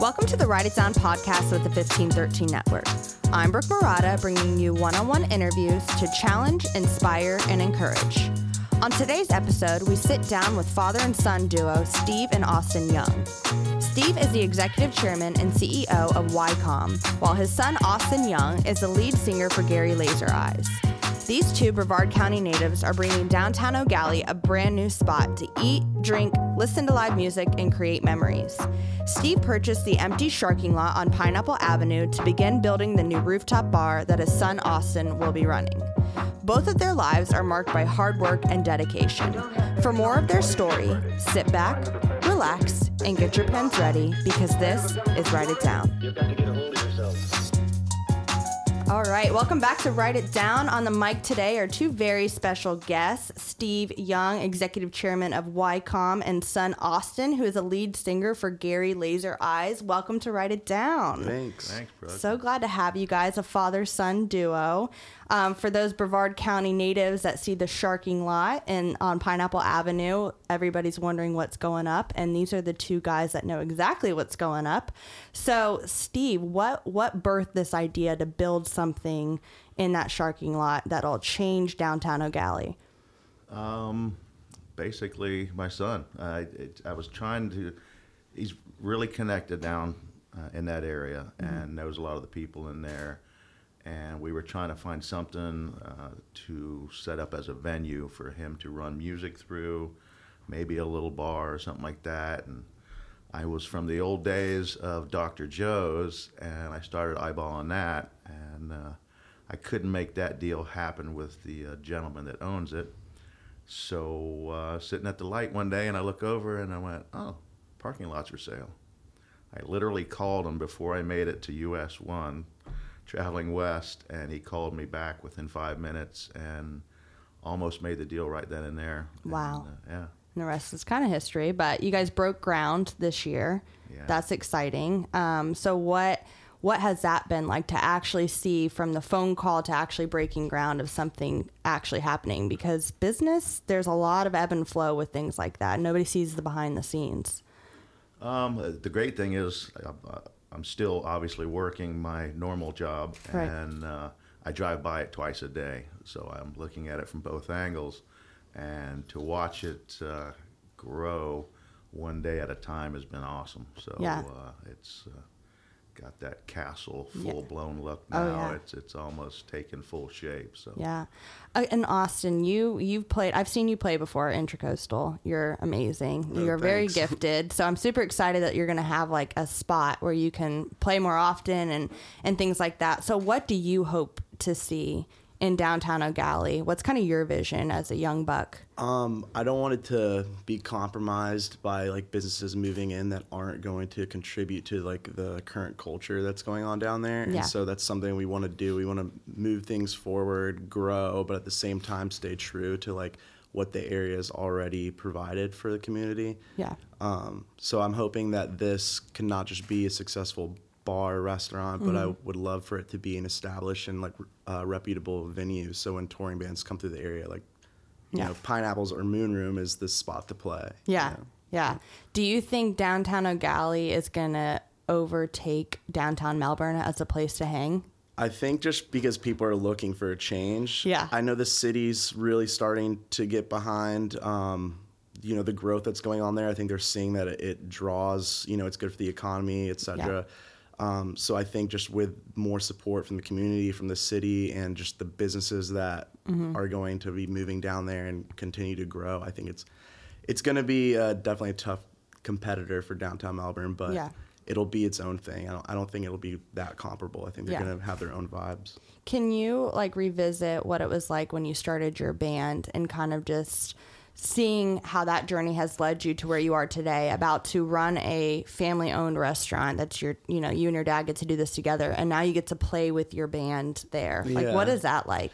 Welcome to the Write It Down podcast with the 1513 Network. I'm Brooke Murata, bringing you one on one interviews to challenge, inspire, and encourage. On today's episode, we sit down with father and son duo Steve and Austin Young. Steve is the executive chairman and CEO of YCOM, while his son Austin Young is the lead singer for Gary Laser Eyes. These two Brevard County natives are bringing downtown Gallie a brand new spot to eat, drink, listen to live music, and create memories. Steve purchased the empty sharking lot on Pineapple Avenue to begin building the new rooftop bar that his son Austin will be running. Both of their lives are marked by hard work and dedication. For more of their story, sit back, relax, and get your pens ready because this is Write It Down. All right, welcome back to Write It Down. On the mic today are two very special guests Steve Young, Executive Chairman of YCOM, and son Austin, who is a lead singer for Gary Laser Eyes. Welcome to Write It Down. Thanks. Thanks, bro. So glad to have you guys, a father son duo. Um, for those Brevard County natives that see the sharking lot and on Pineapple Avenue, everybody's wondering what's going up, and these are the two guys that know exactly what's going up. So, Steve, what what birthed this idea to build something in that sharking lot that'll change downtown Eau Gallie? Basically, my son. I, it, I was trying to. He's really connected down uh, in that area and knows a lot of the people in there. And we were trying to find something uh, to set up as a venue for him to run music through, maybe a little bar or something like that. And I was from the old days of Dr. Joe's, and I started eyeballing that. And uh, I couldn't make that deal happen with the uh, gentleman that owns it. So uh, sitting at the light one day, and I look over and I went, "Oh, parking lots for sale." I literally called him before I made it to US One, traveling west, and he called me back within five minutes and almost made the deal right then and there. Wow. And, uh, yeah. And the rest is kind of history, but you guys broke ground this year. Yeah. That's exciting. Um, so what what has that been like to actually see from the phone call to actually breaking ground of something actually happening? Because business, there's a lot of ebb and flow with things like that. Nobody sees the behind the scenes. Um, the great thing is, uh, I'm still obviously working my normal job, Right. and uh, I drive by it twice a day, so I'm looking at it from both angles, and to watch it uh, grow one day at a time has been awesome. So Yeah. uh, it's uh, got that castle Yeah. full blown look Oh, now. yeah. It's it's almost taken full shape. So Yeah. Uh, and Austin, you you've played. I've seen you play before Intracoastal. You're amazing. Oh, you're very gifted. So I'm super excited that you're going to have like a spot where you can play more often and and things like that. So what do you hope to see in downtown Gallie? What's kind of your vision as a young buck? Um, I don't want it to be compromised by like businesses moving in that aren't going to contribute to like the current culture that's going on down there. Yeah. And so that's something we want to do. We want to move things forward, grow, but at the same time stay true to like what the area has already provided for the community. Yeah. Um, so I'm hoping that this can not just be a successful bar or restaurant, but I Mm-hmm. would love for it to be an established and like uh, reputable venue. So when touring bands come through the area, like you Yeah. know, Pineapples or Moon Room is the spot to play. you Yeah. know? Yeah. Do you think downtown Gallie is going to overtake downtown Melbourne as a place to hang? I think just because people are looking for a change. Yeah. I know the city's really starting to get behind. Um, you know the growth that's going on there. I think they're seeing that it, it draws. You know, it's good for the economy, et cetera. Um, so I think just with more support from the community, from the city, and just the businesses that Mm-hmm. are going to be moving down there and continue to grow, I think it's it's going to be uh, definitely a tough competitor for downtown Melbourne, but Yeah. it'll be its own thing. I don't, I don't think it'll be that comparable. I think they're Yeah. going to have their own vibes. Can you like revisit what it was like when you started your band and kind of just seeing how that journey has led you to where you are today about to run a family owned restaurant that's your you know you and your dad get to do this together and now you get to play with your band there like what is that like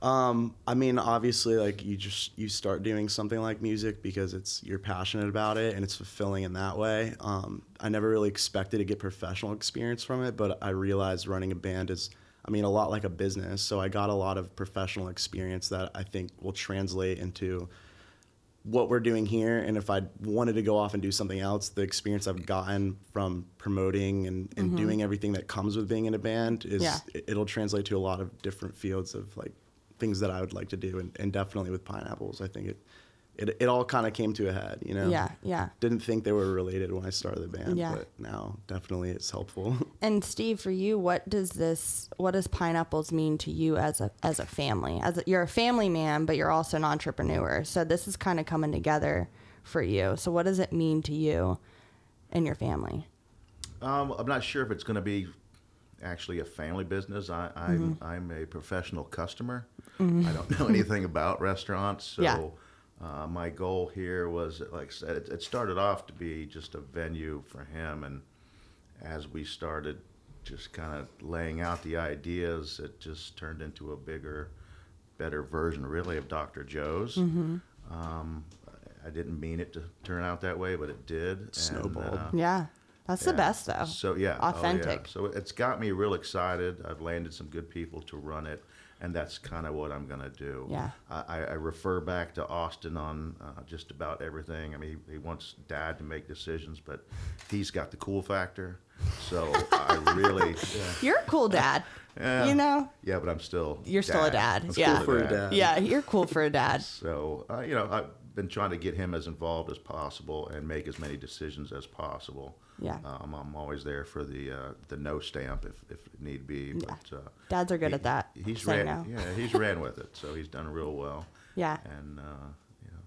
Um, I mean, obviously, like you just you start doing something like music because it's you're passionate about it and it's fulfilling in that way. Um, I never really expected to get professional experience from it, but I realized running a band is, I mean, a lot like a business. So I got a lot of professional experience that I think will translate into what we're doing here and if I wanted to go off and do something else, the experience I've gotten from promoting and, and mm-hmm. doing everything that comes with being in a band is Yeah. it- it'll translate to a lot of different fields of like things that I would like to do and, and definitely with pineapples. I think it it, it all kind of came to a head, you know. Yeah, yeah. Didn't think they were related when I started the band, Yeah. but now definitely it's helpful. And Steve, for you, what does this? What does pineapples mean to you as a as a family? As a, you're a family man, but you're also an entrepreneur. So this is kind of coming together for you. So what does it mean to you and your family? Um, I'm not sure if it's going to be actually a family business. I, I'm, I'm a professional customer. I don't know anything about restaurants, so Yeah. Uh, my goal here was, like I said, it, it started off to be just a venue for him, and as we started just kind of laying out the ideas, it just turned into a bigger, better version, really, of Dr. Joe's. Um, I didn't mean it to turn out that way, but it did. and, Snowballed. uh, Yeah, that's the best though. So yeah, oh, yeah. authentic. So it's got me real excited. I've landed some good people to run it, and that's kind of what I'm gonna do. Yeah. I, I I refer back to Austin on uh, just about everything. I mean, he, he wants Dad to make decisions, but he's got the cool factor. So I really, You're a cool dad. Yeah. You know, yeah, but I'm still. You're still a dad. I'm Yeah. still For a dad. yeah, you're cool for a dad. So uh, you know, I've been trying to get him as involved as possible and make as many decisions as possible. Yeah. Um, I'm always there for the uh, the no stamp if, if need be. But uh, Dads are good he- at that. He's ran, no. yeah, he's ran with it, so he's done real well. Yeah. And uh, know,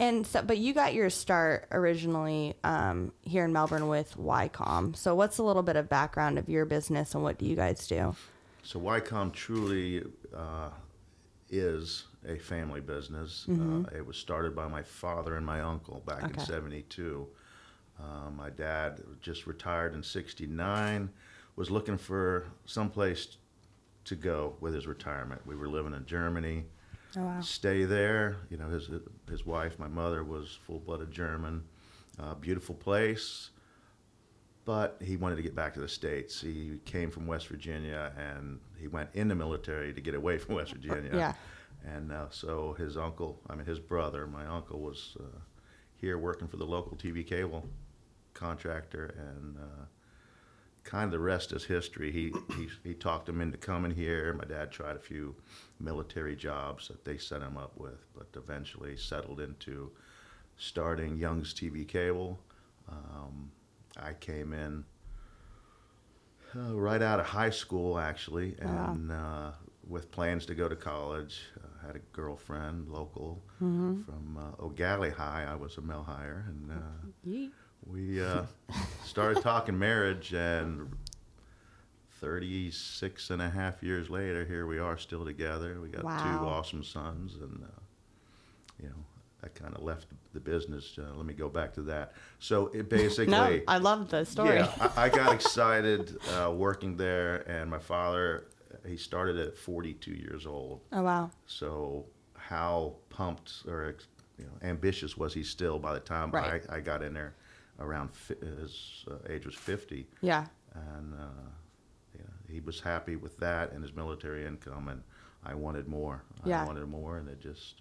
And so, but you got your start originally um, here in Melbourne with YCOM. So, what's a little bit of background of your business and what do you guys do? so YCOM truly uh, is a family business. Uh, it was started by my father and my uncle back Mm-hmm. Okay. in '72. Uh, my dad just retired in '69. Was looking for someplace to go with his retirement. We were living in Germany. Oh, wow. Stay there. You know, his his wife, my mother, was full-blooded German. Uh, beautiful place, but he wanted to get back to the states. He came from West Virginia, and he went in the military to get away from West Virginia. Yeah. And uh, so his uncle, I mean his brother, my uncle was uh, here working for the local TV cable contractor, and uh, kind of the rest is history. He, he he talked him into coming here. My dad tried a few military jobs that they set him up with, but eventually settled into starting Young's TV cable. Um, I came in uh, right out of high school, actually, wow. and uh, with plans to go to college. Uh, had a girlfriend local Mm-hmm. from uh, Eau Gallie High. I was a male hire, and uh, we uh, started talking marriage, and 36 and a half years later, here we are still together. We got Wow. two awesome sons, and uh, you know, I kind of left the business. Uh, let me go back to that. So it basically, No, I love the story. yeah, I, I got excited uh, working there, and my father, he started at 42 years old. Oh, wow. So how pumped or you know, ambitious was he still by the time Right. I, I got in there? Around fi- his uh, age was 50, Yeah. and uh, yeah, he was happy with that and his military income, and I wanted more. Yeah. I wanted more, and it just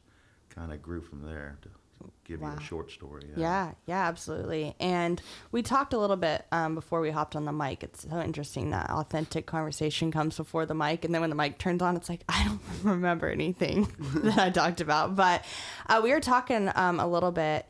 kind of grew from there. To give you a short story. Yeah, yeah, absolutely. And we talked a little bit um, before we hopped on the mic. It's so interesting that authentic conversation comes before the mic, and then when the mic turns on, it's like I don't remember anything that I talked about. But uh, we were talking um, a little bit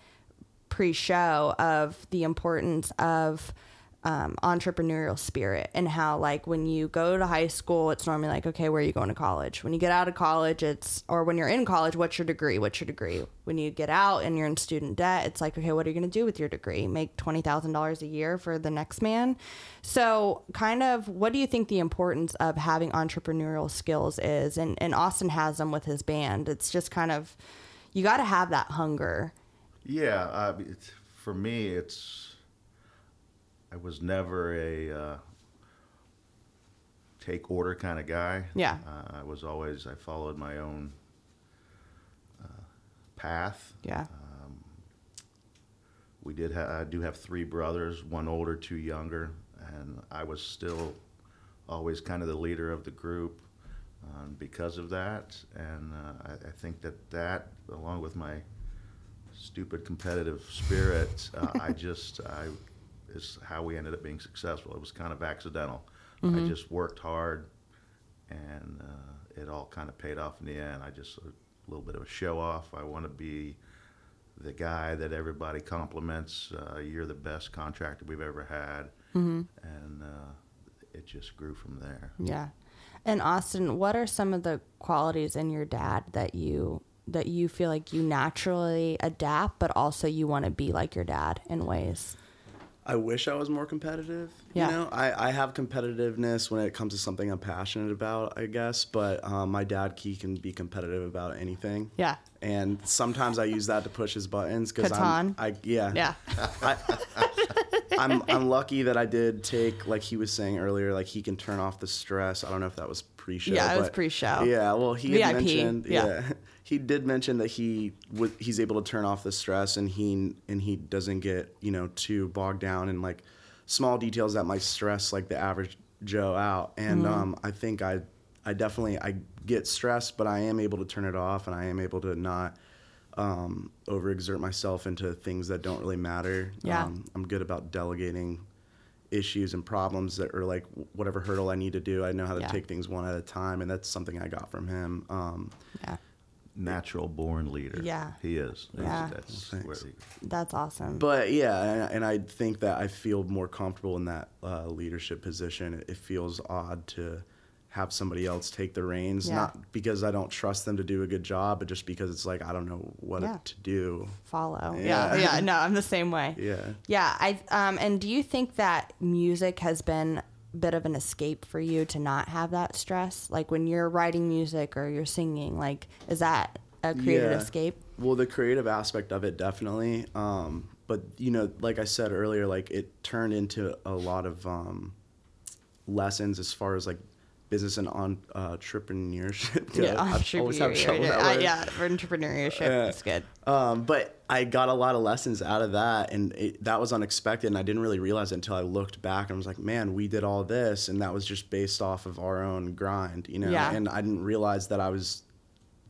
pre-show of the importance of um, entrepreneurial spirit and how like when you go to high school it's normally like okay where are you going to college? When you get out of college it's or when you're in college what's your degree? What's your degree? When you get out and you're in student debt it's like okay what are you going to do with your degree? Make $20000 a year for the next man? So kind of what do you think the importance of having entrepreneurial skills is? And, and austin has them with his band. It's just kind of you got to have that hunger. Yeah, uh, for me, it's I was never a uh, take order kind of guy. Yeah. uh, I was always I followed my own uh, path. yeah We did ha- I do have three brothers, one older, two younger, and I was still always kind of the leader of the group um, because of that. And uh, I, I think that that, along with my stupid competitive spirit. Uh, I just I is how we ended up being successful. It was kind of accidental. I just worked hard, and uh, it all kind of paid off in the end. I just a little bit of a show off. I want to be the guy that everybody compliments. Uh, you're the best contractor we've ever had, and uh, it just grew from there. Yeah. And Austin, what are some of the qualities in your dad that you that you feel like you naturally adapt, but also you want to be like your dad in ways? I wish I was more competitive. Yeah. You know, I, I have competitiveness when it comes to something I'm passionate about, I guess. But um, my dad, he can be competitive about anything. Yeah. And sometimes I use that to push his buttons because? I'm, I yeah, Yeah. I, I'm I'm lucky that I did take like he was saying earlier, like he can turn off the stress. I don't know if that was pre-show. Yeah, it was pre-show. Yeah, well, he VIP, mentioned, yeah. yeah. He did mention that he would he's able to turn off the stress and he and he doesn't get you know too bogged down in like small details that might stress like the average Joe out. And Mm-hmm. um, I think I I definitely I get stressed, but I am able to turn it off and I am able to not um, overexert myself into things that don't really matter. Yeah. Um, I'm good about delegating issues and problems that are like whatever hurdle I need to do. I know how to Yeah. take things one at a time, and that's something I got from him. Um, Yeah. Natural born leader. Yeah. he is. Yeah. that's Well, where he, That's awesome. but yeah, and, and I think that I feel more comfortable in that uh, leadership position. It, it feels odd to have somebody else take the reins, Yeah. not because I don't trust them to do a good job, but just because it's like I don't know what Yeah. to do. Follow. Yeah. Yeah. yeah. No, I'm the same way. Yeah. Yeah, I um and do you think that music has been a bit of an escape for you to not have that stress? Like when you're writing music or you're singing, like is that a creative Yeah. escape? Well, the creative aspect of it definitely. Um, but you know, like I said earlier, like it turned into a lot of um, lessons as far as like business and on uh, entrepreneurship. Yeah, I've always had trouble with that Uh, yeah, entrepreneurship, Yeah. it's good. Um, but I got a lot of lessons out of that, and it, that was unexpected. And I didn't really realize it until I looked back and I was like, "Man, we did all this," and that was just based off of our own grind, you know. Yeah. And I didn't realize that I was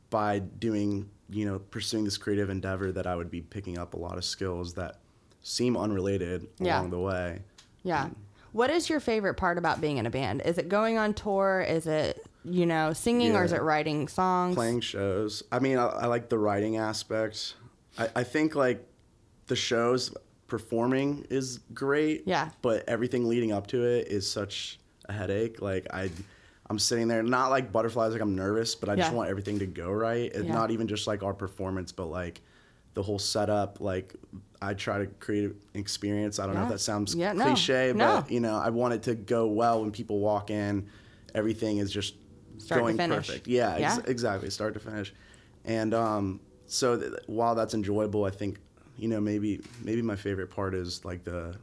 by doing, you know, pursuing this creative endeavor that I would be picking up a lot of skills that seem unrelated Yeah. along the way. Yeah. Mm. What is your favorite part about being in a band? Is it going on tour? Is it you know singing, or is it writing songs? playing shows. I mean, I, I like the writing aspect. I, I think like the shows performing is great. Yeah. But everything leading up to it is such a headache. Like I, I'm sitting there not like butterflies. Like I'm nervous, but I just want everything to go right. And Yeah. not even just like our performance, but like the whole setup. Like I try to create an experience. I don't know if that sounds Yeah, no. cliche, No. but you know, I want it to go well when people walk in. Everything is just Start going perfect. Yeah, ex- Yeah. exactly, start to finish. And um, so th- while that's enjoyable, I think you know maybe maybe my favorite part is like the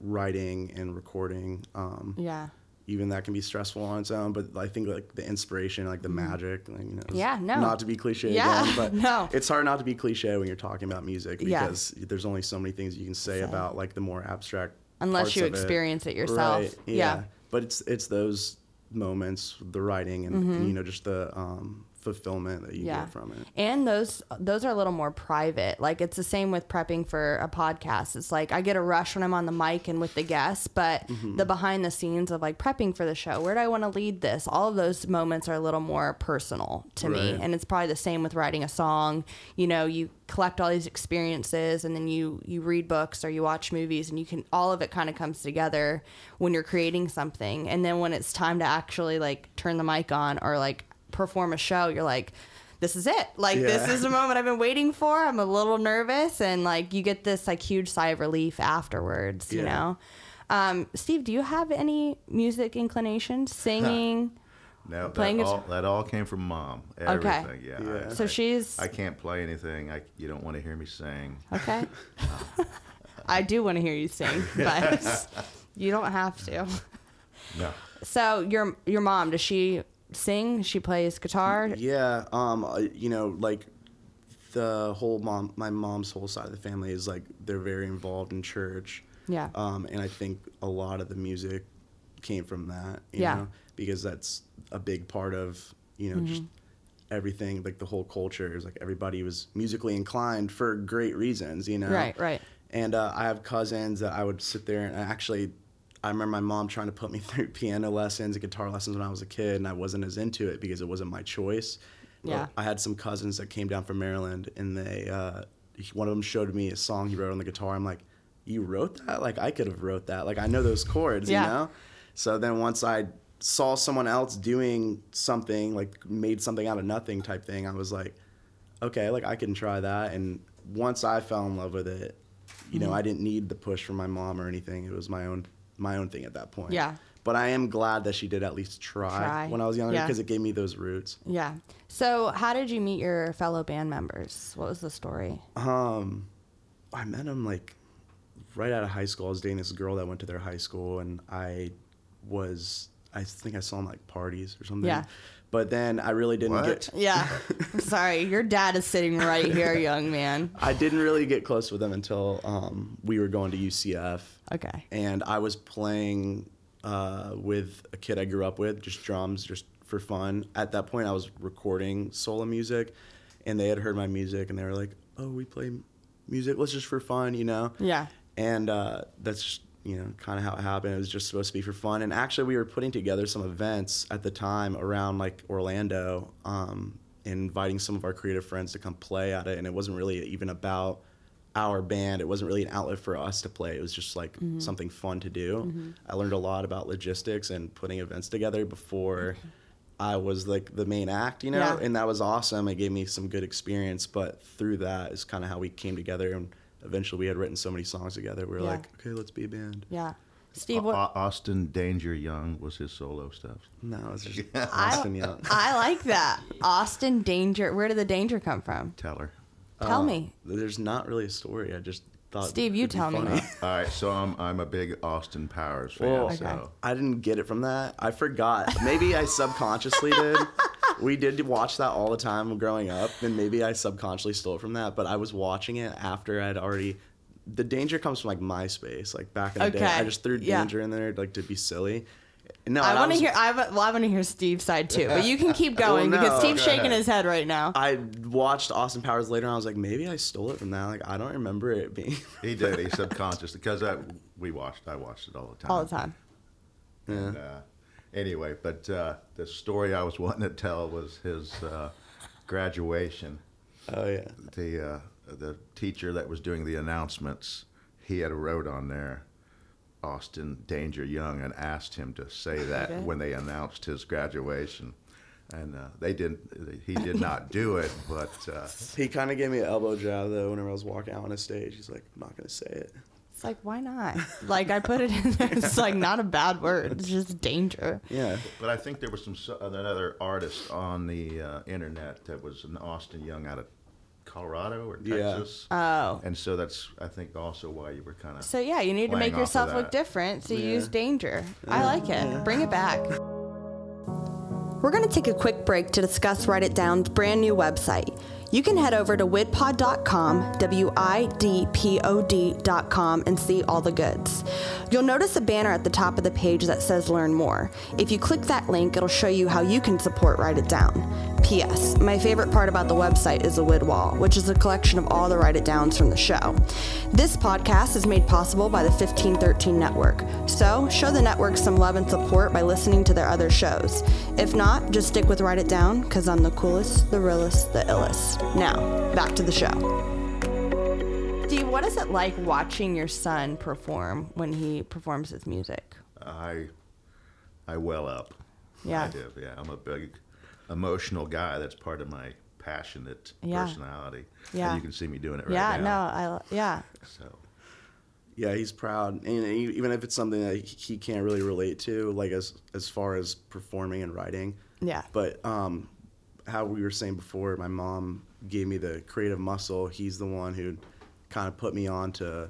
writing and recording. Um, Yeah. Even that can be stressful on its own, but I think like the inspiration, like the magic, like, you know, Mm-hmm. Yeah, no. not to be cliche Yeah, again, but no. it's hard not to be cliche when you're talking about music Yeah. because there's only so many things you can say about like the more abstract. Unless you of it. experience it yourself. Right, Yeah. yeah. But it's it's those moments, the writing, and, and, you know just the um, fulfillment that you. Yeah. get from it. And those those are a little more private. Like it's the same with prepping for a podcast. It's like I get a rush when I'm on the mic and with the guests, but Mm-hmm. the behind the scenes of like prepping for the show, where do I want to lead this? All of those moments are a little more personal to me. And it's probably the same with writing a song. You know, you collect all these experiences and then you you read books or you watch movies and you can all of it kind of comes together when you're creating something. And then when it's time to actually like turn the mic on or like perform a show, you're like this is it. Like this is the moment I've been waiting for. I'm a little nervous and like you get this like huge sigh of relief afterwards, you know. Um, Steve, do you have any music inclinations? Singing? No, Playing that all, that all came from mom. Okay. Yeah. Yeah. I- So I- she's- I can't play anything. I, you don't want to hear me sing. Okay. I do want to hear you sing, but you don't have to. No. So your your mom, does she sing? She plays guitar? Yeah, um, uh, you know, like the whole mom, my mom's whole side of the family is like they're very involved in church. Yeah. Um, and I think a lot of the music came from that. You Yeah. Know, because that's a big part of you know just everything like the whole culture is like everybody was musically inclined for great reasons you know Right, right. and uh, i have cousins that i would sit there and actually i remember my mom trying to put me through piano lessons and guitar lessons when i was a kid and i wasn't as into it because it wasn't my choice But Yeah. i had some cousins that came down from maryland and they uh, one of them showed me a song he wrote on the guitar i'm like you wrote that like i could have wrote that like i know those chords Yeah. you know so then once I saw someone else doing something like made something out of nothing type thing, I was like, okay, like I can try that. And once I fell in love with it, you Mm-hmm. know, I didn't need the push from my mom or anything. It was my own my own thing at that point. Yeah. But I am glad that she did at least try, Try. when I was younger Yeah. because it gave me those roots. Yeah. So, how did you meet your fellow band members? What was the story? Um, I met him like right out of high school. I was dating this girl that went to their high school, and I was I think I saw him like parties or something. Yeah. But then I really didn't What? get. Yeah. I'm sorry. Your dad is sitting right here, young man. I didn't really get close with him until um, we were going to UCF, Okay. and I was playing uh, with a kid I grew up with, just drums, just for fun. At that point, I was recording solo music, and they had heard my music, and they were like, "Oh, we play music. Let's just for fun, you know." Yeah. and uh, that's just, you know kind of how it happened. It was just supposed to be for fun, and actually we were putting together some events at the time around like Orlando, um, inviting some of our creative friends to come play at it, and it wasn't really even about our band. It wasn't really an outlet for us to play. It was just like Mm-hmm. something fun to do. I learned a lot about logistics and putting events together before. I was like the main act, you know, Yeah. and that was awesome. It gave me some good experience, but through that is kind of how we came together and eventually we had written so many songs together. We were Yeah. like, okay, let's be a band. Yeah. Steve, Au- what? Austin Danger Young was his solo stuff. No, it's just I, Austin Young. I like that. Austin Danger. Where did the danger come from? Tell her. Tell Uh, me. There's not really a story. I just thought. Steve, you tell me. funny. All right, so I'm I'm a big Austin Powers fan. Well, Okay. So I didn't get it from that. I forgot. Maybe I subconsciously did. We did watch that all the time growing up, and maybe I subconsciously stole it from that. But I was watching it after I'd already. The danger comes from like MySpace, like back in the day. Okay, I just threw yeah. danger in there, like to be silly. No, I want to hear. I well, I want to hear Steve's side too, but you can keep Well, going no, because Steve's go shaking ahead. his head right now. I watched Austin Powers later, and I was like, maybe I stole it from that. Like, I don't remember it being. he did. He subconscious because I, we watched. I watched it all the time. all the time. And, uh, anyway, but uh, the story I was wanting to tell was his uh, graduation. oh yeah. The uh, the teacher that was doing the announcements, he had wrote on there, Austin Danger Young, and asked him to say that Okay. when they announced his graduation. And uh, they didn't. He did not do it, but uh, He kind of gave me an elbow jab though whenever I was walking out on a stage. He's like, I'm not gonna say it. It's like why not? like I put it in there. It's like not a bad word. It's just danger. Yeah. But I think there was some so- another artist on the uh, internet that was an Austin Young out of Colorado or Texas. Yeah. Texas. Oh. And so that's I think also why you were kind of So yeah, you need to make off of yourself look different. So you Yeah. use danger. I like it. Bring it back. We're going to take a quick break to discuss Write It Down's brand new website. You can head over to widpod.com, W I D P O D.com, and see all the goods. You'll notice a banner at the top of the page that says Learn More. If you click that link, it'll show you how you can support Write It Down. P.S. My favorite part about the website is the Wid Wall, which is a collection of all the Write It Downs from the show. This podcast is made possible by the 1513 Network, so show the network some love and support by listening to their other shows. If not, just stick with Write It Down, because I'm the coolest, the realest, the illest. Now, back to the show. Steve, what is it like watching your son perform when he performs his music? I I well up. Yeah. I do. Yeah, I'm a big emotional guy. That's part of my passionate Yeah. personality. Yeah. And you can see me doing it right now. yeah, no, now. I yeah. So Yeah, he's proud, and even if it's something that he can't really relate to, like as as far as performing and writing. Yeah. But um, how we were saying before, my mom gave me the creative muscle. He's the one who kind of put me on to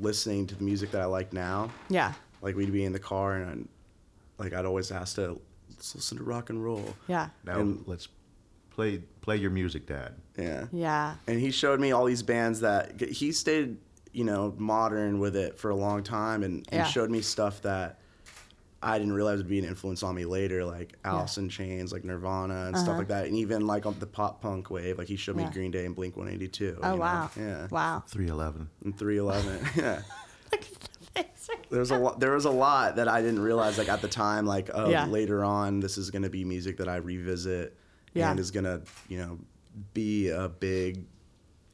listening to the music that I like now. Yeah. Like we'd be in the car, and I'd, like I'd always ask to let's listen to rock and roll. Yeah. now And- let's play play your music, Dad. Yeah. Yeah. and he showed me all these bands that he stayed you know modern with it for a long time and, and Yeah. showed me stuff that I didn't realize would be an influence on me later, like Alice in Chains, like Nirvana and stuff like that, and even like on the pop punk wave. Like he showed me Uh-huh. Yeah. Green Day and Blink One Eighty Two. Oh wow. Yeah. Wow. 311. And Three Eleven. yeah. Look at the face. There was a lot. There was a lot that I didn't realize, like at the time, like oh, Yeah. later on, this is gonna be music that I revisit, Yeah. and is gonna, you know, be a big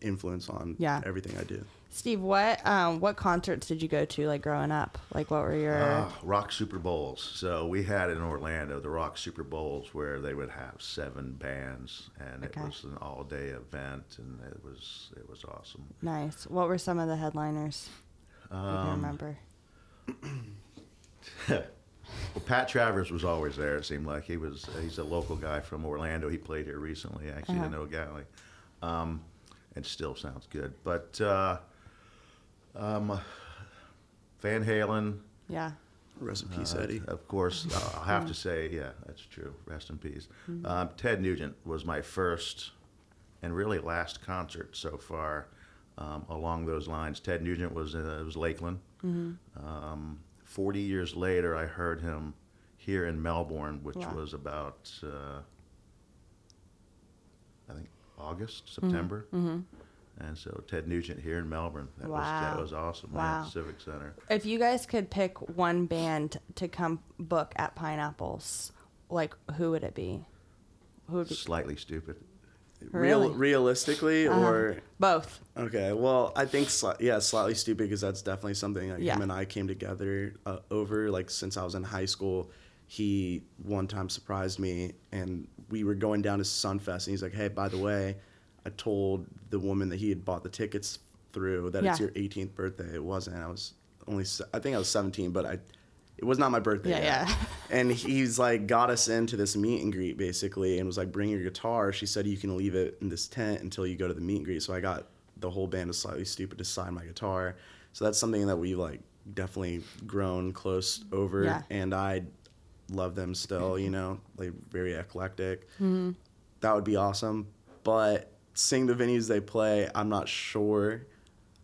influence on Yeah. everything I do. Steve, what um what concerts did you go to like growing up? Like what were your Uh, rock Super Bowls. So we had in Orlando the Rock Super Bowls where they would have seven bands, and Okay. it was an all-day event, and it was it was awesome. nice? What were some of the headliners? You Um, can remember. Well, Pat Travers was always there. It seemed like he was. He's a local guy from Orlando. He played here recently, actually, Uh-huh. in Eau Gallie, um, and still sounds good. But uh, um, Van Halen, Yeah. Rest in peace, uh, Eddie. of course. I'll have to say, yeah, that's true. Rest in peace. Um, Ted Nugent was my first and really last concert so far um, along those lines. Ted Nugent was uh, it was Lakeland. Um, Forty years later, I heard him here in Melbourne, which Wow. was about uh, I think August, September. And so Ted Nugent here in Melbourne. That was that was awesome. Wow. Yeah, Civic Center. If you guys could pick one band to come book at Pineapples, like who would it be? Who would be Slightly Stoopid. Real, really? realistically, Uh-huh. or both? okay, well, I think sli- yeah, slightly Stoopid because that's definitely something like Yeah. him and I came together uh, over. Like since I was in high school, he one time surprised me, and we were going down to Sunfest, and he's like, "Hey, by the way, I told the woman that he had bought the tickets through that it's your 18th birthday. It wasn't. I was only se- I think I was 17, but I it was not my birthday. Yeah, yet. yeah. and he's like got us into this meet and greet basically and was like bring your guitar she said you can leave it in this tent until you go to the meet and greet so i got the whole band of slightly Stoopid to sign my guitar so that's something that we've like definitely grown close over Yeah. and i love them still you know like very eclectic Mm-hmm. that would be awesome but seeing the venues they play i'm not sure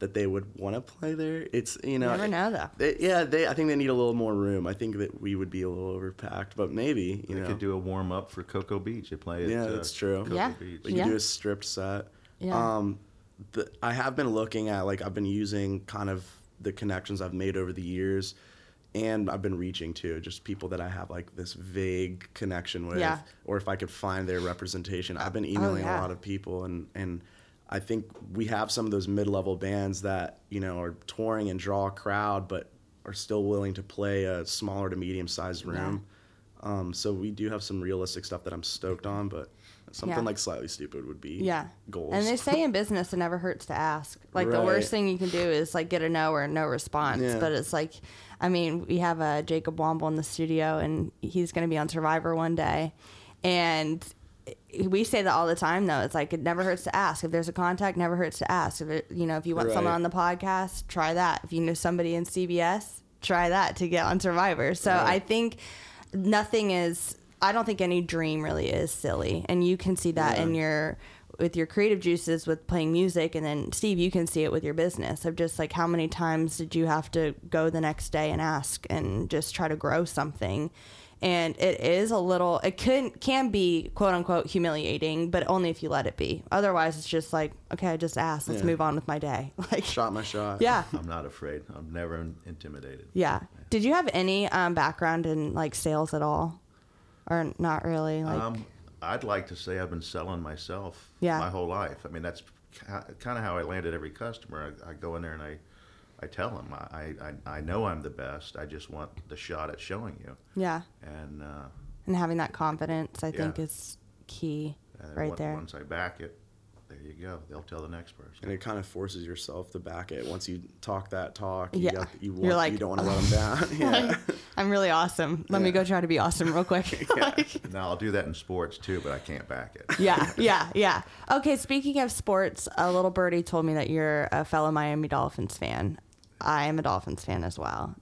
that they would want to play there it's you know Never know though. they, yeah, they. I think they need a little more room. I think that we would be a little overpacked, but maybe you They know. could do a warm up for Cocoa Beach. They play at Yeah, uh, that's true. Cocoa Yeah. Beach. we could Yeah. do a stripped set. Yeah. Um, the, I have been looking at like I've been using kind of the connections I've made over the years, and I've been reaching to just people that I have like this vague connection with, Yeah. or if I could find their representation. I've been emailing Oh, yeah. a lot of people, and and I think we have some of those mid-level bands that you know are touring and draw a crowd, but are still willing to play a smaller to medium-sized room. Um, so we do have some realistic stuff that I'm stoked on, but something Yeah. like slightly Stoopid would be Yeah. goals. And they say in business it never hurts to ask. Like the worst thing you can do is like get a no or no response. Yeah. But it's like, I mean, we have a Jacob Womble in the studio and he's going to be on Survivor one day. And we say that all the time though. It's like it never hurts to ask. If there's a contact, never hurts to ask. If it, you know, if you want someone on the podcast, try that. If you know somebody in CBS, try that to get on Survivor. So Right. I think nothing is. I don't think any dream really is silly, and you can see that Yeah. in your with your creative juices with playing music, and then Steve, you can see it with your business of just like how many times did you have to go the next day and ask and just try to grow something. And it is a little, it can can be quote unquote humiliating, but only if you let it be. Otherwise, it's just like, okay, I just asked. Let's Yeah. move on with my day. Like, shot my shot. yeah, I'm not afraid. I'm never in- intimidated. yeah. Did you have any um, background in like sales at all, or not really? Like, Um, I'd like to say I've been selling myself Yeah. my whole life. I mean, that's kind of how I landed every customer. I, I go in there and I, I tell them I, I, I know I'm the best. I just want the shot at showing you. yeah. And uh, And having that confidence, I think, is key and right on- there. Once I back it, there you go. They'll tell the next person. And it kind of forces yourself to back it. Once you talk that talk, you, Yeah. got, you, You're want, like, you don't want to let them down. Yeah. I'm really awesome. Let me go try to be awesome real quick. Like- Now I'll do that in sports too, but I can't back it. yeah, yeah, yeah. Okay, speaking of sports, a little birdie told me that you're a fellow Miami Dolphins fan. I am a Dolphins fan as well.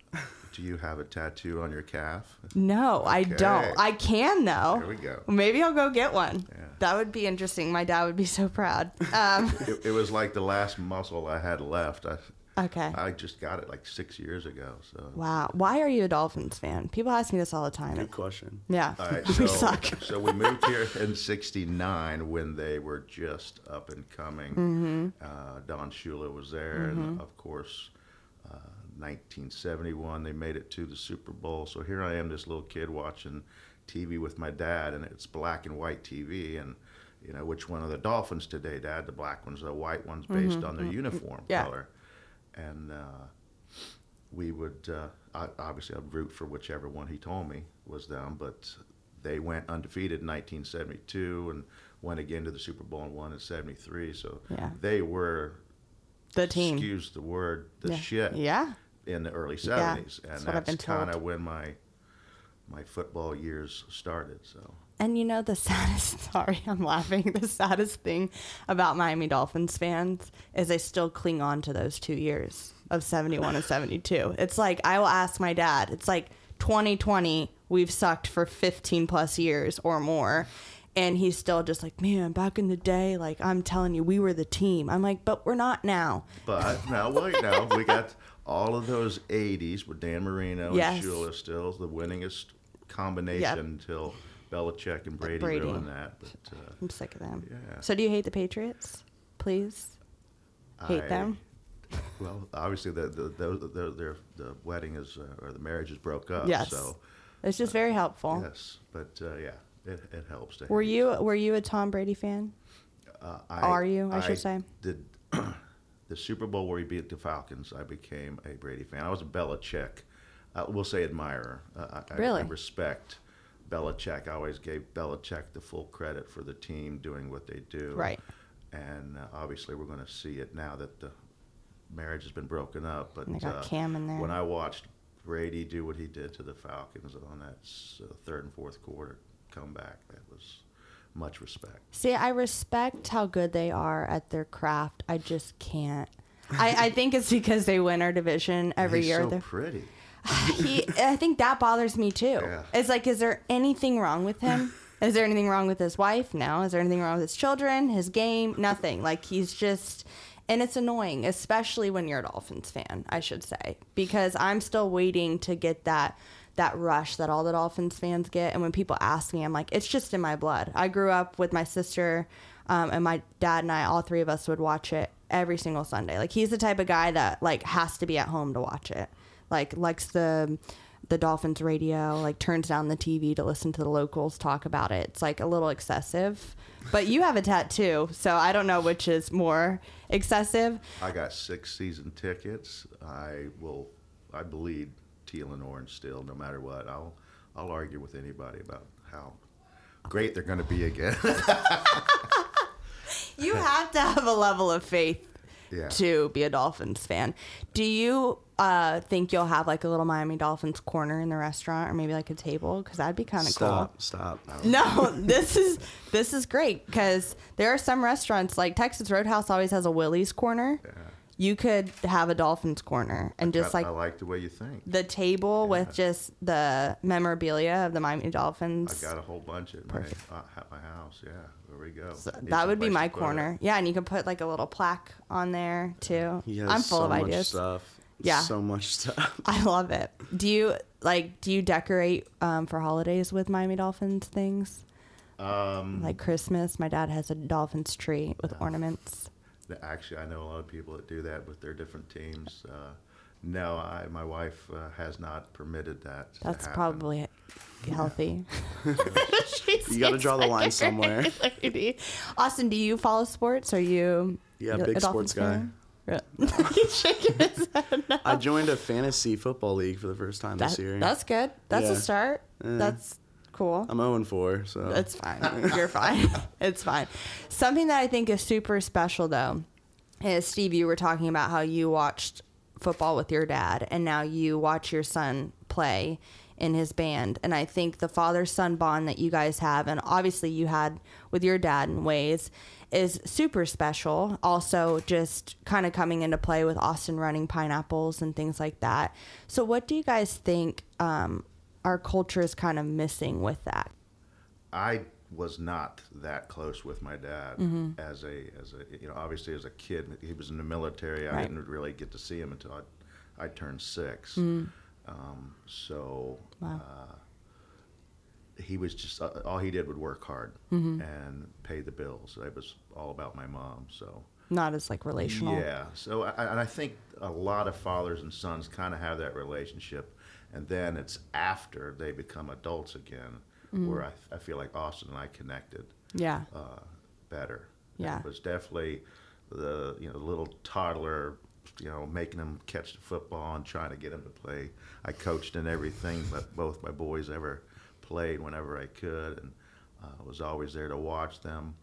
Do you have a tattoo on your calf? No, I don't. I can though. There we go. Maybe I'll go get one. Yeah. That would be interesting. My dad would be so proud. Um, It, it was like the last muscle I had left. I, Okay. I just got it like six years ago. So Wow. Why are you a Dolphins fan? People ask me this all the time. Good question. Yeah. All right, we so, suck. so we moved here in '69 when they were just up and coming. Mm-hmm. Uh, Don Shula was there, and of course, 1971 they made it to the Super Bowl. So here I am, this little kid watching TV with my dad, and it's black and white TV, and you know which one are the Dolphins today, Dad? The black ones, the white ones, based on their uniform Mm-hmm. Yeah. color, and. Uh, we would uh, I, obviously I'd root for whichever one he told me was them, but they went undefeated in 1972 and went again to the Super Bowl and won in '73. So Yeah. they were The team. excuse the word the yeah. shit Yeah. in the early '70s, that's and what that's kind of when my my football years started. So And you know the saddest sorry, I'm laughing. The saddest thing about Miami Dolphins fans is they still cling on to those two years of 71 and 72. It's like I will ask my dad, it's like 2020, we've sucked for 15 plus years or more. And he's still just like, man, back in the day, like I'm telling you, we were the team. I'm like, but we're not now. But now, wait, now we got all of those '80s with Dan Marino Yes. and Shula still the winningest combination until Belichick and Brady, Brady. ruined that. But uh, I'm sick of them. Yeah. So do you hate the Patriots? Please hate I- them. Well, obviously, the the the, the, the wedding is uh, or the marriage is broke up. Yes. So It's just very helpful. yes, but uh, yeah, it, it helps to. Were you were you a Tom Brady fan? Uh, I, Are you, I should say? Did the Super Bowl where he beat the Falcons? I became a Brady fan. I was a Belichick. Uh, we'll say admirer. Uh, I, Really? I respect Belichick. I always gave Belichick the full credit for the team doing what they do. Right. And uh, obviously, we're going to see it now that the marriage has been broken up. But And they got uh, Cam in there. when I watched Brady do what he did to the Falcons on that uh, third and fourth quarter comeback, that was much respect. See, I respect how good they are at their craft. I just can't. I, I think it's because they win our division every He's year. so They're- pretty. he, I think that bothers me too. Yeah. It's like, is there anything wrong with him? Is there anything wrong with his wife? No. Is there anything wrong with his children? His game? Nothing. Like he's just, and it's annoying, especially when you're a Dolphins fan. I should say because I'm still waiting to get that that rush that all the Dolphins fans get. And when people ask me, I'm like, it's just in my blood. I grew up with my sister, um, and my dad and I, all three of us would watch it every single Sunday. Like he's the type of guy that like has to be at home to watch it. Like likes the the Dolphins radio, like turns down the TV to listen to the locals talk about it. It's like a little excessive. But you have a tattoo, so I don't know which is more excessive. I got six season tickets. I will. I bleed teal and orange still, no matter what. I'll. I'll argue with anybody about how great they're going to be again. You have to have a level of faith Yeah. to be a Dolphins fan. Do you uh, think you'll have like a little Miami Dolphins corner in the restaurant, or maybe like a table? Because that'd be kind of cool. Stop, stop. No, this is this is great because there are some restaurants like Texas Roadhouse always has a Willie's corner. You could have a Dolphins corner and just I, like I like the way you think. the table with just the memorabilia of the Miami Dolphins. I got a whole bunch at my, uh, at my house. Yeah, there we go. So that would be my to it. corner. Yeah, and you can put like a little plaque on there too. He has I'm full so of much ideas. stuff. Yeah. So much stuff. I love it. Do you like? Do you decorate um, for holidays with Miami Dolphins things? Um, Like Christmas, my dad has a Dolphins tree with ornaments. Actually, I know a lot of people that do that with their different teams. Uh, no, I, my wife uh, has not permitted that. That's happen. probably healthy. You got to draw the line somewhere. Austin, do you follow sports? Are you Yeah, a big Dolphins sports guy. fan? He's shaking his head no. I joined a fantasy football league for the first time That- this year. That's good. That's a Yeah. start. That's cool. I'm 0 4, so It's fine. You're fine. It's fine. Something that I think is super special though is Steve, you were talking about how you watched football with your dad and now you watch your son play in his band. And I think the father son bond that you guys have and obviously you had with your dad in ways is super special. Also just kind of coming into play with Austin running pineapples and things like that. So what do you guys think um, our culture is kind of missing with that? I was not that close with my dad as a as a you know obviously as a kid he was in the military I Right. didn't really get to see him until I I turned 6 um, so Wow. uh, he was just uh, all he did would work hard and pay the bills it was all about my mom so Not as like relational. yeah. So, I, and I think a lot of fathers and sons kind of have that relationship, and then it's after they become adults again, Mm-hmm. where I, I feel like Austin and I connected Yeah. uh, better. Yeah. It was definitely the you know little toddler, you know, making him catch the football and trying to get him to play. I coached in everything that both my boys ever played whenever I could, and uh, was always there to watch them.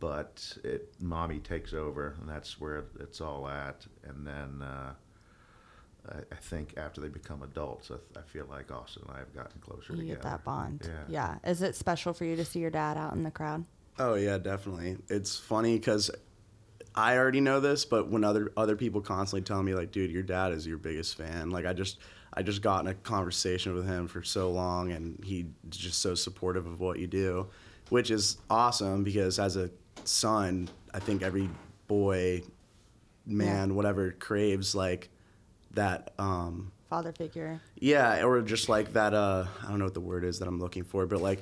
But it, mommy takes over, and that's where it's all at. And then uh, I, I think after they become adults, I, I feel like Austin and I have gotten closer You together. get that bond. Yeah. Yeah. Is it special for you to see your dad out in the crowd? Oh yeah, definitely. It's funny because I already know this, but when other other people constantly tell me like, "Dude, your dad is your biggest fan," like I just I just got in a conversation with him for so long, and he's just so supportive of what you do, which is awesome because as a son, I think every boy, man, whatever craves like that. um Father figure. yeah, or just like that. Uh, I don't know what the word is that I'm looking for, but like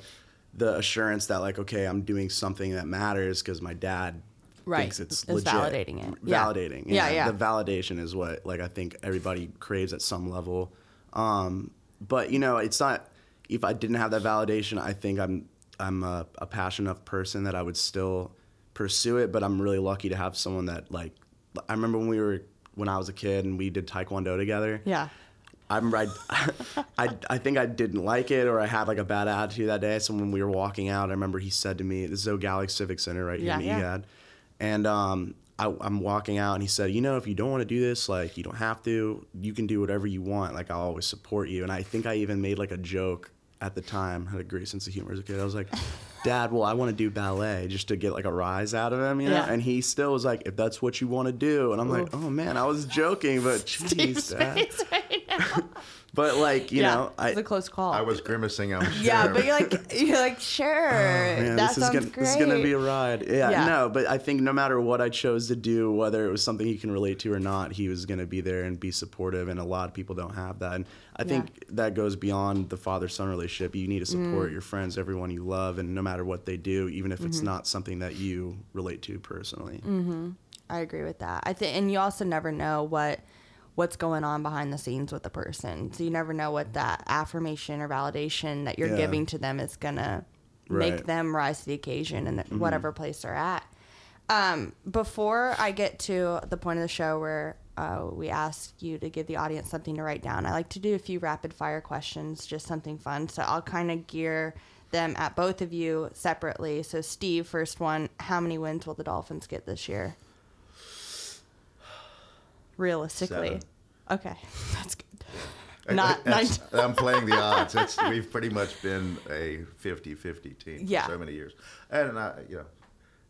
the assurance that like, okay, I'm doing something that matters because my dad Right. thinks it's Is legit. validating it. Yeah. Validating. Yeah, yeah. The validation is what like I think everybody craves at some level. Um, but you know, it's not. If I didn't have that validation, I think I'm I'm a, a passionate enough person that I would still pursue it. But I'm really lucky to have someone that like. I remember when we were when I was a kid and we did taekwondo together. Yeah. I remember I, I, I think I didn't like it or I had like a bad attitude that day. So when we were walking out, I remember he said to me, "This is Eau Gallie Civic Center right here Yeah, in yeah. Egad," and um, I, I'm walking out and he said, "You know, if you don't want to do this, like you don't have to. You can do whatever you want. Like I'll always support you." And I think I even made like a joke at the time. Had a great sense of humor as a kid. I was like, "Dad, well, I want to do ballet just to get like a rise out of him, you know." Yeah. And he still was like, "If that's what you want to do," and I'm like, "Oh man, I was joking, but jeez, Dad." Right. But like you yeah. know, I it's a close call. I was grimacing. I'm sure. yeah, but you're like you're like sure. Man, that this is sounds gonna, great. This is gonna be a ride. Yeah, Yeah. no, but I think no matter what I chose to do, whether it was something he can relate to or not, he was gonna be there and be supportive. And a lot of people don't have that. And I think that goes beyond the father-son relationship. You need to Mm. support your friends, everyone you love, and no matter what they do, even if Mm-hmm. it's not something that you relate to personally. I agree with that. I think, and you also never know what what's going on behind the scenes with the person. So you never know what that affirmation or validation that you're Yeah. giving to them is gonna make them rise to the occasion in whatever place they're at. Um, before I get to the point of the show where uh, we ask you to give the audience something to write down, I like to do a few rapid fire questions, just something fun. So I'll kind of gear them at both of you separately. So Steve, first one, how many wins will the Dolphins get this year? Realistically. Seven. Okay, that's good. Not That's- nine. I'm playing the odds. It's, we've pretty much been a 50-50 team Yeah. for so many years. And I, you know,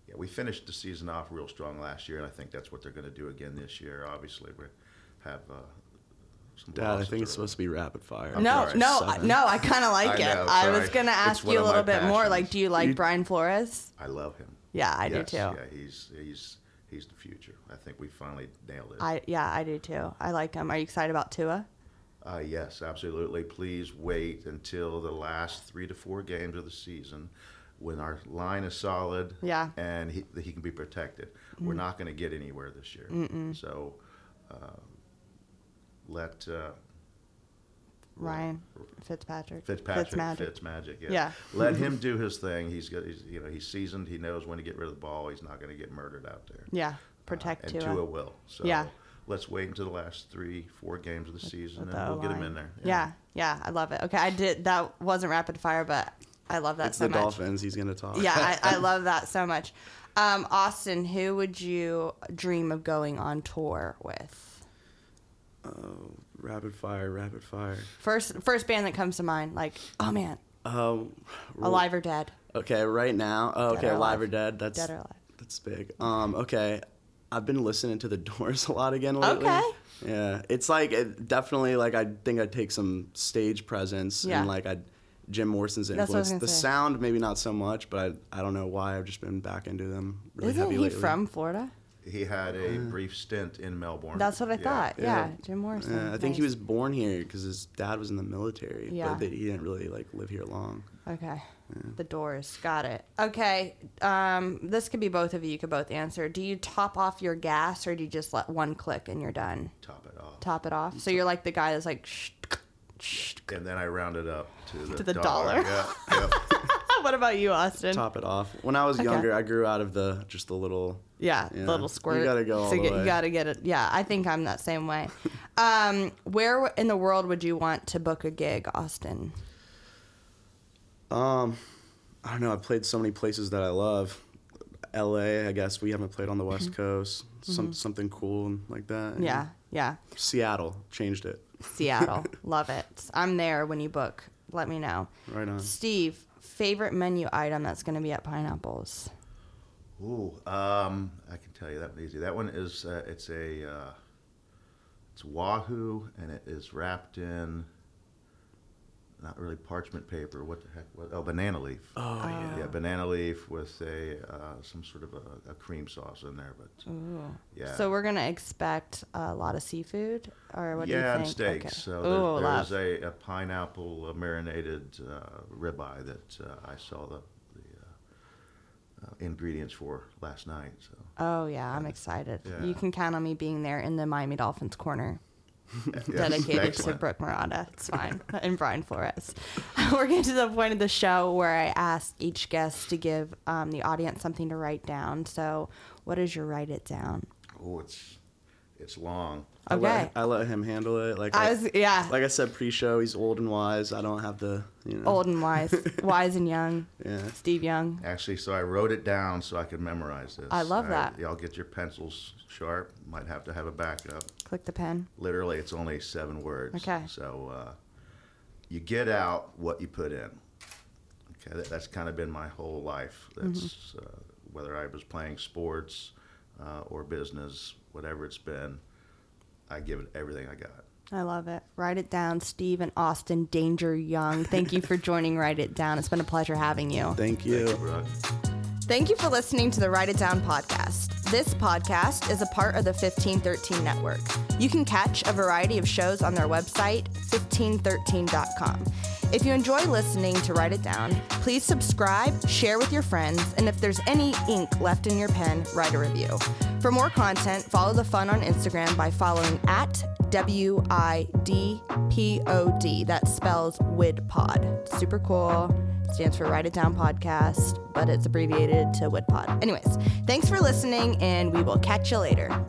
yeah, we finished the season off real strong last year, and I think that's what they're going to do again this year. Obviously, we have uh, some Dad, I think it's supposed to be rapid fire. I'm No, sorry, no, seven. no. I kind of like I it. know, I was gonna ask you a little my bit more. Like, do you like You- Brian Flores? I love him. Yeah, I yes, do too. Yeah, he's he's he's the future. I think we finally nailed it. I yeah, I do too. I like him. Are you excited about Tua? Uh, yes, absolutely. Please wait until the last three to four games of the season when our line is solid Yeah. And he, he can be protected. We're not going to get anywhere this year. So uh, let uh, Ryan Fitzpatrick. Fitzpatrick, Fitzmagic. Fitzmagic, yeah. Yeah. Let him do his thing. He's got, he's, you know, he's seasoned. He knows when to get rid of the ball. He's not going to get murdered out there. Yeah, protect uh, and Tua. Tua will. So Yeah. let's wait until the last three, four games of the season, with and the we'll get him in there. Yeah. yeah, I love it. Okay, I did. That wasn't rapid fire, but I love that It's so the much. Dolphins. He's gonna talk. Yeah, I, I love that so much. Um, Austin, who would you dream of going on tour with? Oh, rapid fire, rapid fire. First, first band that comes to mind. Like, oh man, Um, alive or dead? Okay, right now. Oh, okay, or alive or dead. That's Dead or alive? That's big. Um, okay, I've been listening to the Doors a lot again lately. Okay. Yeah, it's like it, definitely like I think I'd take some stage presence Yeah. and like I'd Jim Morrison's That's what I was influence. The say. sound, maybe not so much, but I, I don't know why. I've just been back into them really Isn't he lately. from Florida? He had a brief stint in Melbourne. That's what I Yeah. thought. Yeah, Yeah. Jim Morrison. Yeah, I think he was born here because his dad was in the military, Yeah. but they, he didn't really like live here long. Okay. The doors. Got it. Okay. Um, this could be both of you. You could both answer. Do you top off your gas or do you just let one click and you're done? Top it off. Top it off. So you're like the guy that's like, shh, shh. And then I round it up to the, To the dollar. Yeah, yeah. what about you, Austin? Top it off. When I was Okay. younger, I grew out of the just the little. Yeah, Yeah. little squirt. You gotta go all So the get- way. You gotta get it. Yeah, I think I'm that same way. um, where in the world would you want to book a gig, Austin? Um, I don't know. I've played so many places that I love. L.A. I guess we haven't played on the West Coast. Some something cool and like that. Mm-hmm. Yeah, yeah. Seattle changed it. Seattle. Love it. I'm there when you book. Let me know. Right on. Steve, favorite menu item that's going to be at Pineapples? Ooh, um, I can tell you that one easy. That one is uh, it's a uh, it's wahoo and it is wrapped in not really parchment paper. What the heck? What, oh, banana leaf. Oh, yeah. Yeah, banana leaf with a uh, some sort of a, a cream sauce in there. But Ooh. yeah, So we're going to expect a lot of seafood? Or what do yeah, you and think? steaks. Okay. So Ooh, there, there's a, a pineapple uh, marinated uh, ribeye that uh, I saw the, the uh, ingredients for last night. So Oh, yeah, I'm excited. Yeah. You can count on me being there in the Miami Dolphins corner. Dedicated to excellent. Brooke Murata. It's fine. and Brian Flores. We're getting to the point of the show where I ask each guest to give um, the audience something to write down. So, what is your write it down? Oh, it's it's long. I Okay. let, I let him handle it. Like I I, was, yeah, like I said pre-show, he's old and wise. I don't have the you know. old and wise, wise and young. Yeah. Steve Young. Actually, so I wrote it down so I could memorize this. I love that. Y'all get your pencils sharp. Might have to have a backup. Click the pen. Literally, it's only seven words. Okay. So uh, you get out what you put in. Okay, that, that's kind of been my whole life. That's Mm-hmm. uh, whether I was playing sports uh, or business, whatever it's been. I give it everything I got. I love it. Write it down, Steve and Austin Danger Young. Thank you for joining Write It Down. It's been a pleasure having you. Thank you. Brooke. Thank you for listening to the Write It Down podcast. This podcast is a part of the 1513 network. You can catch a variety of shows on their website, 1513.com. If you enjoy listening to Write It Down, please subscribe, share with your friends, and if there's any ink left in your pen, write a review. For more content, follow the fun on Instagram by following at W I D P O D. That spells WIDPod. Super cool stands for Write It Down Podcast, but it's abbreviated to WIDPod. Anyways, thanks for listening, and we will catch you later.